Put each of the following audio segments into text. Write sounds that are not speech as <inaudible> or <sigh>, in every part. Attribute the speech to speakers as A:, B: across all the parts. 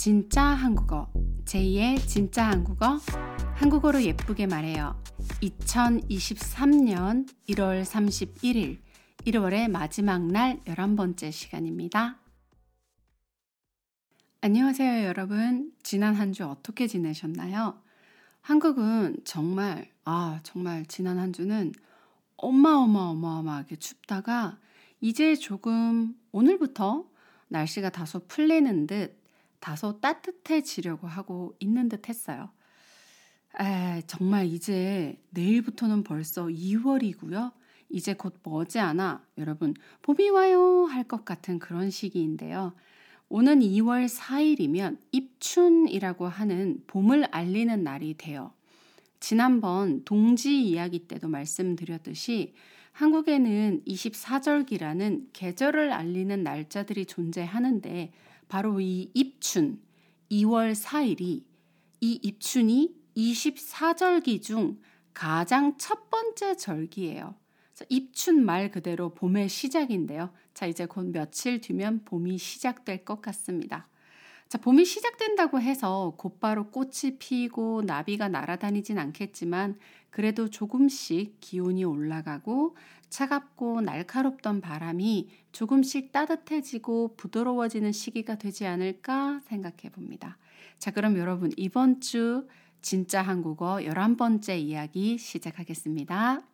A: 진짜 한국어 제2의 진짜 한국어 한국어로 예쁘게 말해요. 2023년 1월 31일 1월의 마지막 날 11번째 시간입니다. 안녕하세요, 여러분. 지난 한 주 어떻게 지내셨나요? 한국은 정말, 아, 정말 지난 한 주는 어마어마어마어마하게 춥다가 이제 조금 오늘부터 날씨가 다소 풀리는 듯 다소 따뜻해지려고 하고 있는 듯 했어요. 에, 정말 이제 내일부터는 벌써 2월이고요. 이제 곧 머지않아 여러분 봄이 와요 할 것 같은 그런 시기인데요. 오는 2월 4일이면 입춘이라고 하는 봄을 알리는 날이 돼요. 지난번 동지 이야기 때도 말씀드렸듯이 한국에는 24절기라는 계절을 알리는 날짜들이 존재하는데 바로 이 입춘 2월 4일이 이 입춘이 24절기 중 가장 첫 번째 절기예요. 입춘 말 그대로 봄의 시작인데요. 자, 이제 곧 며칠 뒤면 봄이 시작될 것 같습니다. 자, 봄이 시작된다고 해서 곧바로 꽃이 피고 나비가 날아다니진 않겠지만 그래도 조금씩 기온이 올라가고 차갑고 날카롭던 바람이 조금씩 따뜻해지고 부드러워지는 시기가 되지 않을까 생각해 봅니다. 자, 그럼 여러분 이번 주 진짜 한국어 11번째 이야기 시작하겠습니다.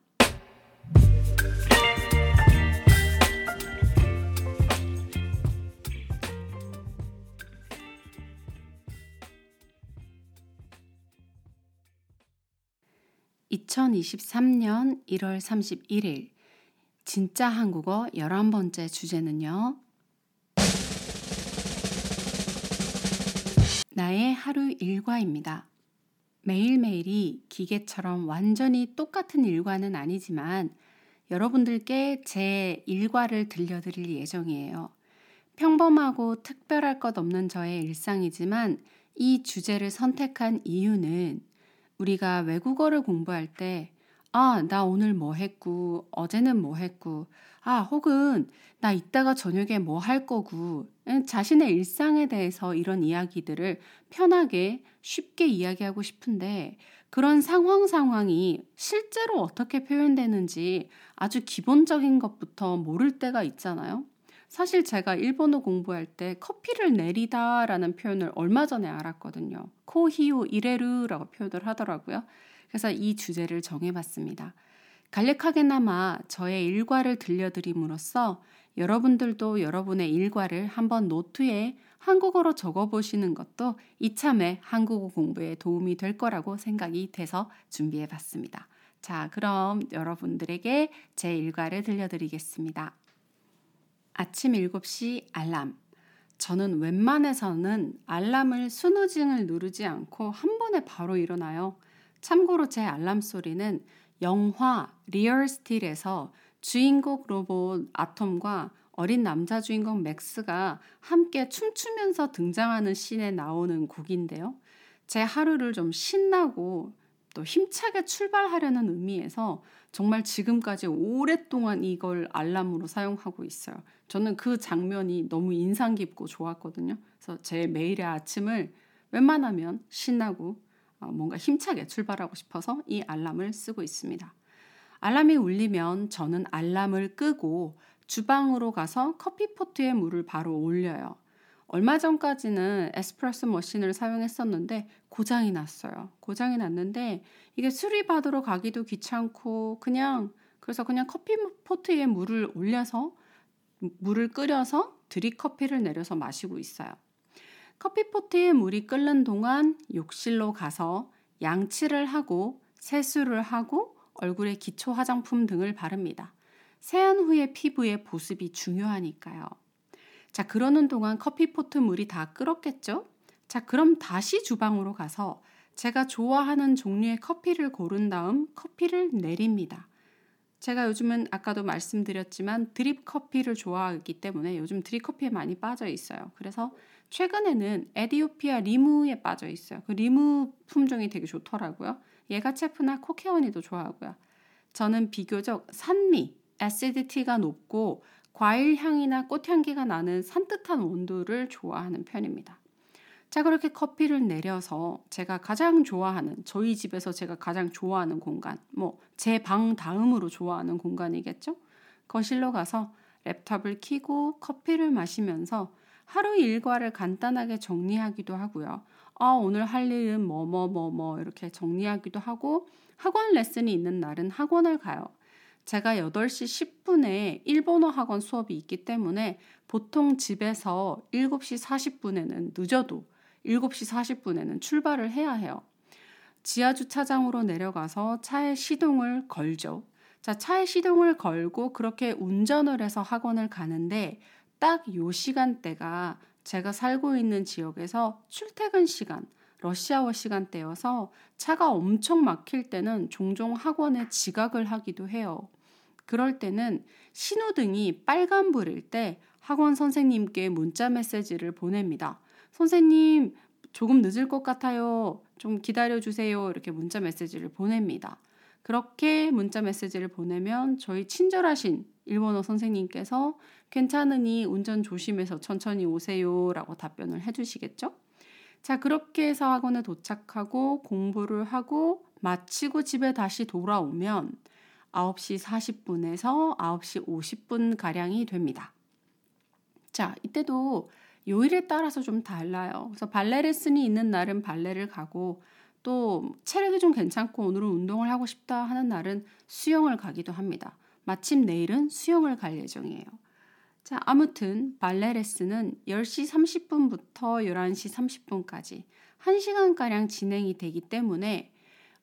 A: 2023년 1월 31일 진짜 한국어 11번째 주제는요. 나의 하루 일과입니다. 매일매일이 기계처럼 완전히 똑같은 일과는 아니지만 여러분들께 제 일과를 들려드릴 예정이에요. 평범하고 특별할 것 없는 저의 일상이지만 이 주제를 선택한 이유는 우리가 외국어를 공부할 때, 아, 나 오늘 뭐 했고, 어제는 뭐 했고, 아, 혹은 나 이따가 저녁에 뭐 할 거고, 자신의 일상에 대해서 이런 이야기들을 편하게 쉽게 이야기하고 싶은데, 그런 상황 상황이 실제로 어떻게 표현되는지 아주 기본적인 것부터 모를 때가 있잖아요. 사실 제가 일본어 공부할 때 커피를 내리다라는 표현을 얼마 전에 알았거든요. 코히오 이레르라고 표현을 하더라고요. 그래서 이 주제를 정해봤습니다. 간략하게나마 저의 일과를 들려드림으로써 여러분들도 여러분의 일과를 한번 노트에 한국어로 적어보시는 것도 이참에 한국어 공부에 도움이 될 거라고 생각이 돼서 준비해 봤습니다. 자, 그럼 여러분들에게 제 일과를 들려드리겠습니다. 아침 7시 알람. 저는 웬만해서는 알람을 snoozing을 누르지 않고 한 번에 바로 일어나요. 참고로 제 알람 소리는 영화 리얼 스틸에서 주인공 로봇 아톰과 어린 남자 주인공 맥스가 함께 춤추면서 등장하는 scene에 나오는 곡인데요. 제 하루를 좀 신나고 또 힘차게 출발하려는 의미에서 정말 지금까지 오랫동안 이걸 알람으로 사용하고 있어요. 저는 그 장면이 너무 인상 깊고 좋았거든요. 그래서 제 매일의 아침을 웬만하면 신나고 어, 뭔가 힘차게 출발하고 싶어서 이 알람을 쓰고 있습니다. 알람이 울리면 저는 알람을 끄고 주방으로 가서 커피포트에 물을 바로 올려요. 얼마 전까지는 에스프레소 머신을 사용했었는데 고장이 났어요. 고장이 났는데 이게 수리받으러 가기도 귀찮고 그냥 그래서 그냥 커피 포트에 물을 올려서 물을 끓여서 드립커피를 내려서 마시고 있어요. 커피 포트에 물이 끓는 동안 욕실로 가서 양치를 하고 세수를 하고 얼굴에 기초 화장품 등을 바릅니다. 세안 후에 피부의 보습이 중요하니까요. 자, 그러는 동안 커피포트 물이 다 끓었겠죠? 자, 그럼 다시 주방으로 가서 제가 좋아하는 종류의 커피를 고른 다음 커피를 내립니다. 제가 요즘은 아까도 말씀드렸지만 드립 커피를 좋아하기 때문에 요즘 드립 커피에 많이 빠져 있어요. 그래서 최근에는 에디오피아 리무에 빠져 있어요. 그 리무 품종이 되게 좋더라고요. 예가체프나 코케원이도 좋아하고요. 저는 비교적 산미, 애시디티가 높고 과일 향이나 꽃 향기가 나는 산뜻한 원두를 좋아하는 편입니다. 자, 그렇게 커피를 내려서 제가 가장 좋아하는, 저희 집에서 제가 가장 좋아하는 공간, 뭐, 제 방 다음으로 좋아하는 공간이겠죠? 거실로 가서 랩탑을 키고 커피를 마시면서 하루 일과를 간단하게 정리하기도 하고요. 아, 오늘 할 일은 뭐, 뭐, 뭐, 뭐, 이렇게 정리하기도 하고, 학원 레슨이 있는 날은 학원을 가요. 제가 8시 10분에 일본어 학원 수업이 있기 때문에 보통 집에서 7시 40분에는 늦어도 7시 40분에는 출발을 해야 해요. 지하 주차장으로 내려가서 차에 시동을 걸죠. 자, 차에 시동을 걸고 그렇게 운전을 해서 학원을 가는데 딱 요 시간대가 제가 살고 있는 지역에서 출퇴근 시간, 러시아워 시간대여서 차가 엄청 막힐 때는 종종 학원에 지각을 하기도 해요. 그럴 때는 신호등이 빨간불일 때 학원 선생님께 문자 메시지를 보냅니다. 선생님, 조금 늦을 것 같아요. 좀 기다려 주세요. 이렇게 문자 메시지를 보냅니다. 그렇게 문자 메시지를 보내면 저희 친절하신 일본어 선생님께서 괜찮으니 운전 조심해서 천천히 오세요. 라고 답변을 해주시겠죠? 자, 그렇게 해서 학원에 도착하고 공부를 하고 마치고 집에 다시 돌아오면 9시 40분에서 9시 50분 가량이 됩니다. 자, 이때도 요일에 따라서 좀 달라요. 그래서 발레 레슨이 있는 날은 발레를 가고 또 체력이 좀 괜찮고 오늘은 운동을 하고 싶다 하는 날은 수영을 가기도 합니다. 마침 내일은 수영을 갈 예정이에요. 자, 아무튼 발레 레슨은 10시 30분부터 11시 30분까지 1시간가량 진행이 되기 때문에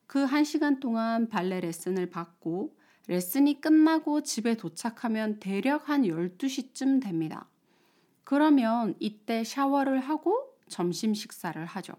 A: 그 1시간 동안 발레 레슨을 받고 레슨이 끝나고 집에 도착하면 대략 한 12시쯤 됩니다. 그러면 이때 샤워를 하고 점심 식사를 하죠.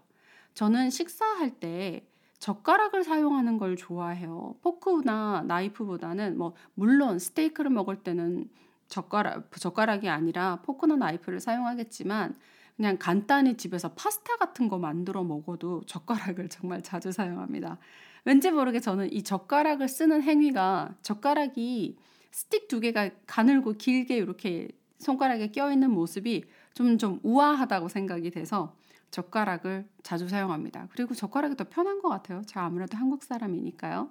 A: 저는 식사할 때 젓가락을 사용하는 걸 좋아해요. 포크나 나이프보다는 뭐 물론 스테이크를 먹을 때는 젓가락 젓가락이 아니라 포크나 나이프를 사용하겠지만 그냥 간단히 집에서 파스타 같은 거 만들어 먹어도 젓가락을 정말 자주 사용합니다. 왠지 모르게 저는 이 젓가락을 쓰는 행위가 젓가락이 스틱 두 개가 가늘고 길게 이렇게 손가락에 껴있는 모습이 좀 좀 우아하다고 생각이 돼서 젓가락을 자주 사용합니다. 그리고 젓가락이 더 편한 것 같아요. 제가 아무래도 한국 사람이니까요.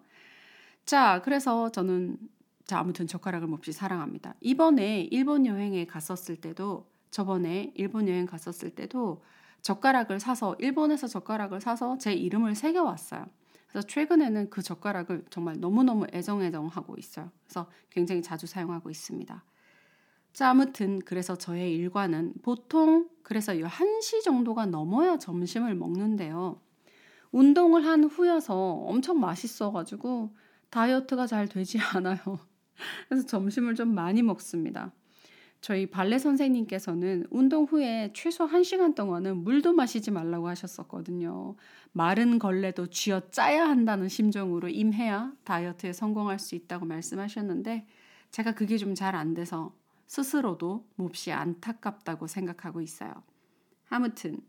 A: 자, 그래서 저는 자, 아무튼 젓가락을 몹시 사랑합니다. 이번에 일본 여행에 갔었을 때도 저번에 일본 여행 갔었을 때도 젓가락을 사서 일본에서 젓가락을 사서 제 이름을 새겨 왔어요. 그래서 최근에는 그 젓가락을 정말 너무너무 애정애정하고 있어요. 그래서 굉장히 자주 사용하고 있습니다. 자, 아무튼 그래서 저의 일과는 보통 그래서 1시 정도가 넘어야 점심을 먹는데요. 운동을 한 후여서 엄청 맛있어 가지고 다이어트가 잘 되지 <laughs> 않아요. 그래서 점심을 좀 많이 먹습니다. 저희 발레 선생님께서는 운동 후에 최소 1시간 동안은 물도 마시지 말라고 하셨었거든요. 마른 걸레도 쥐어 짜야 한다는 심정으로 임해야 다이어트에 성공할 수 있다고 말씀하셨는데 제가 그게 좀 잘 안 돼서 스스로도 몹시 안타깝다고 생각하고 있어요. 아무튼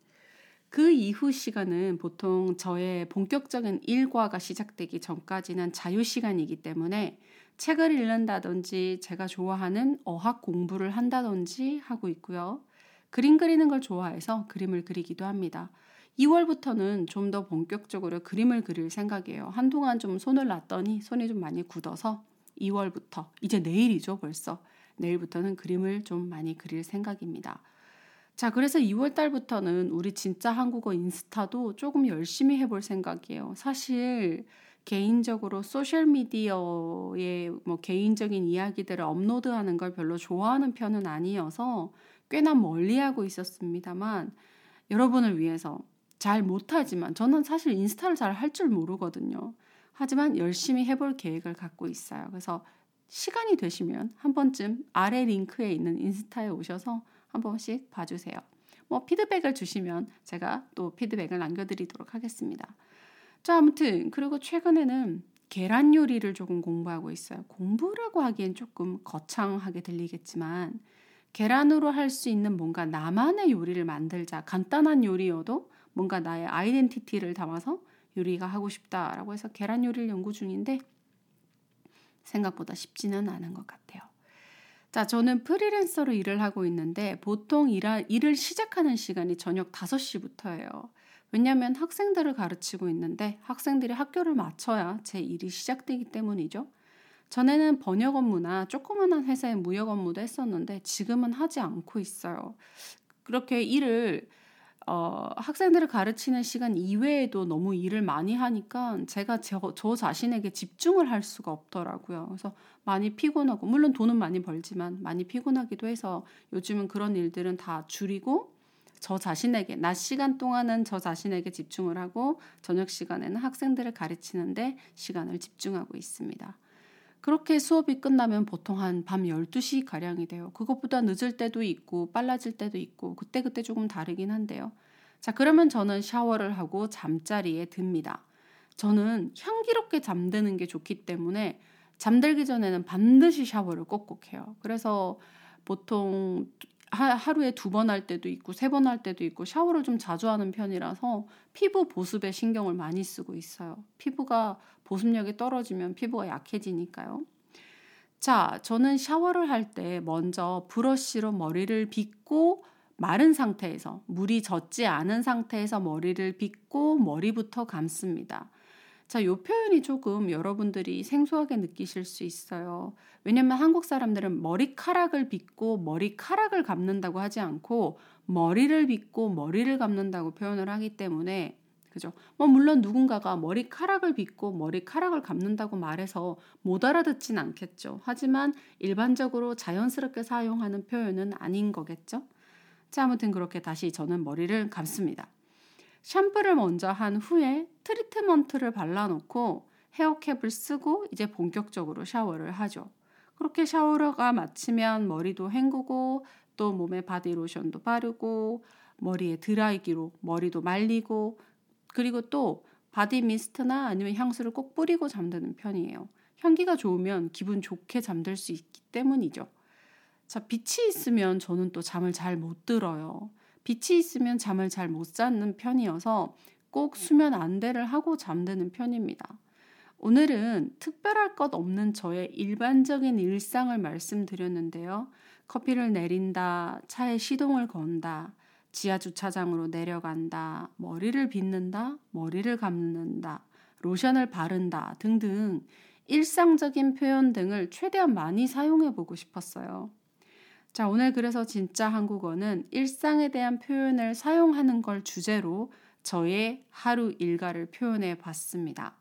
A: 그 이후 시간은 보통 저의 본격적인 일과가 시작되기 전까지는 자유 시간이기 때문에 책을 읽는다든지 제가 좋아하는 어학 공부를 한다든지 하고 있고요. 그림 그리는 걸 좋아해서 그림을 그리기도 합니다. 2월부터는 좀 더 본격적으로 그림을 그릴 생각이에요. 한동안 좀 손을 놨더니 손이 좀 많이 굳어서 2월부터 이제 내일이죠 벌써 내일부터는 그림을 좀 많이 그릴 생각입니다. 자, 그래서 2월 달부터는 우리 진짜 한국어 인스타도 조금 열심히 해볼 생각이에요. 사실 개인적으로 소셜 미디어에 뭐 개인적인 이야기들을 업로드하는 걸 별로 좋아하는 편은 아니어서 꽤나 멀리하고 있었습니다만 여러분을 위해서 잘 못하지만 저는 사실 인스타를 잘 할 줄 모르거든요. 하지만 열심히 해볼 계획을 갖고 있어요. 그래서 시간이 되시면 한 번쯤 아래 링크에 있는 인스타에 오셔서 한 번씩 봐주세요. 뭐 피드백을 주시면 제가 또 피드백을 남겨드리도록 하겠습니다. 자, 아무튼 그리고 최근에는 계란 요리를 조금 공부하고 있어요. 공부라고 하기엔 조금 거창하게 들리겠지만 계란으로 할 수 있는 뭔가 나만의 요리를 만들자. 간단한 요리여도 뭔가 나의 아이덴티티를 담아서 요리가 하고 싶다라고 해서 계란 요리를 연구 중인데 생각보다 쉽지는 않은 것 같아요. 자, 저는 프리랜서로 일을 하고 있는데 보통 일하, 일을 시작하는 시간이 저녁 5시부터예요. 왜냐하면 학생들을 가르치고 있는데 학생들이 학교를 마쳐야 제 일이 시작되기 때문이죠. 전에는 번역 업무나 조그만한 회사의 무역 업무도 했었는데 지금은 하지 않고 있어요. 그렇게 일을 어, 학생들을 가르치는 시간 이외에도 너무 일을 많이 하니까 제가 저, 저 자신에게 집중을 할 수가 없더라고요. 그래서 많이 피곤하고, 물론 돈은 많이 벌지만 많이 피곤하기도 해서 요즘은 그런 일들은 다 줄이고 저 자신에게, 낮 시간 동안은 저 자신에게 집중을 하고 저녁 시간에는 학생들을 가르치는데 시간을 집중하고 있습니다. 그렇게 수업이 끝나면 보통 한 밤 12시 가량이 돼요. 그것보다 늦을 때도 있고 빨라질 때도 있고 그때그때 조금 다르긴 한데요. 자, 그러면 저는 샤워를 하고 잠자리에 듭니다. 저는 향기롭게 잠드는 게 좋기 때문에 잠들기 전에는 반드시 샤워를 꼭꼭 해요. 그래서 보통 하 루에 두 번 할 때도 있고 세 번 할 때도 있고 샤워를 좀 자주 하는 편이라서 피부 보습에 신경을 많이 쓰고 있어요. 피부가 보습력이 떨어지면 피부가 약해지니까요. 자, 저는 샤워를 할 때 먼저 브러쉬로 머리를 빗고 마른 상태에서 물이 젖지 않은 상태에서 머리를 빗고 머리부터 감습니다. 자, 요 표현이 조금 여러분들이 생소하게 느끼실 수 있어요. 왜냐면 한국 사람들은 머리카락을 빗고 머리카락을 감는다고 하지 않고 머리를 빗고 머리를 감는다고 표현을 하기 때문에 그죠? 뭐 물론 누군가가 머리카락을 빗고 머리카락을 감는다고 말해서 못 알아듣진 않겠죠. 하지만 일반적으로 자연스럽게 사용하는 표현은 아닌 거겠죠. 자, 아무튼 그렇게 다시 저는 머리를 감습니다. 샴푸를 먼저 한 후에 트리트먼트를 발라놓고 hair cap을 쓰고 이제 본격적으로 샤워를 하죠. 그렇게 샤워가 마치면 머리도 헹구고 또 몸에 바디로션도 바르고 머리에 드라이기로 머리도 말리고 그리고 또 body mist나 아니면 향수를 꼭 뿌리고 잠드는 편이에요. 향기가 좋으면 기분 좋게 잠들 수 있기 때문이죠. 자, 빛이 있으면 저는 또 잠을 잘 못 들어요. 빛이 있으면 잠을 잘 못 자는 편이어서 꼭 수면 안대를 하고 잠드는 편입니다. 오늘은 특별할 것 없는 저의 일반적인 일상을 말씀드렸는데요. 커피를 내린다, 차에 시동을 건다, 지하 주차장으로 내려간다, 머리를 빗는다, 머리를 감는다, 로션을 바른다 등등 일상적인 표현 등을 최대한 많이 사용해 보고 싶었어요. 자, 오늘 그래서 진짜 한국어는 일상에 대한 표현을 사용하는 걸 주제로 저의 하루 일과를 표현해 봤습니다.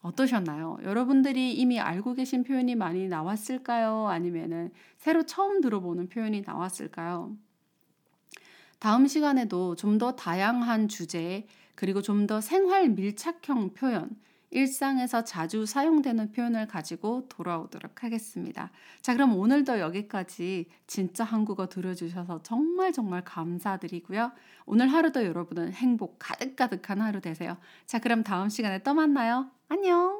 A: 어떠셨나요? 여러분들이 이미 알고 계신 표현이 많이 나왔을까요? 아니면은 새로 처음 들어보는 표현이 나왔을까요? 다음 시간에도 좀 더 다양한 주제, 그리고 좀 더 생활 밀착형 표현, 일상에서 자주 사용되는 표현을 가지고 돌아오도록 하겠습니다. 자, 그럼 오늘도 여기까지 진짜 한국어 들어주셔서 정말 정말 감사드리고요. 오늘 하루도 여러분은 행복 가득가득한 하루 되세요. 자, 그럼 다음 시간에 또 만나요. 안녕!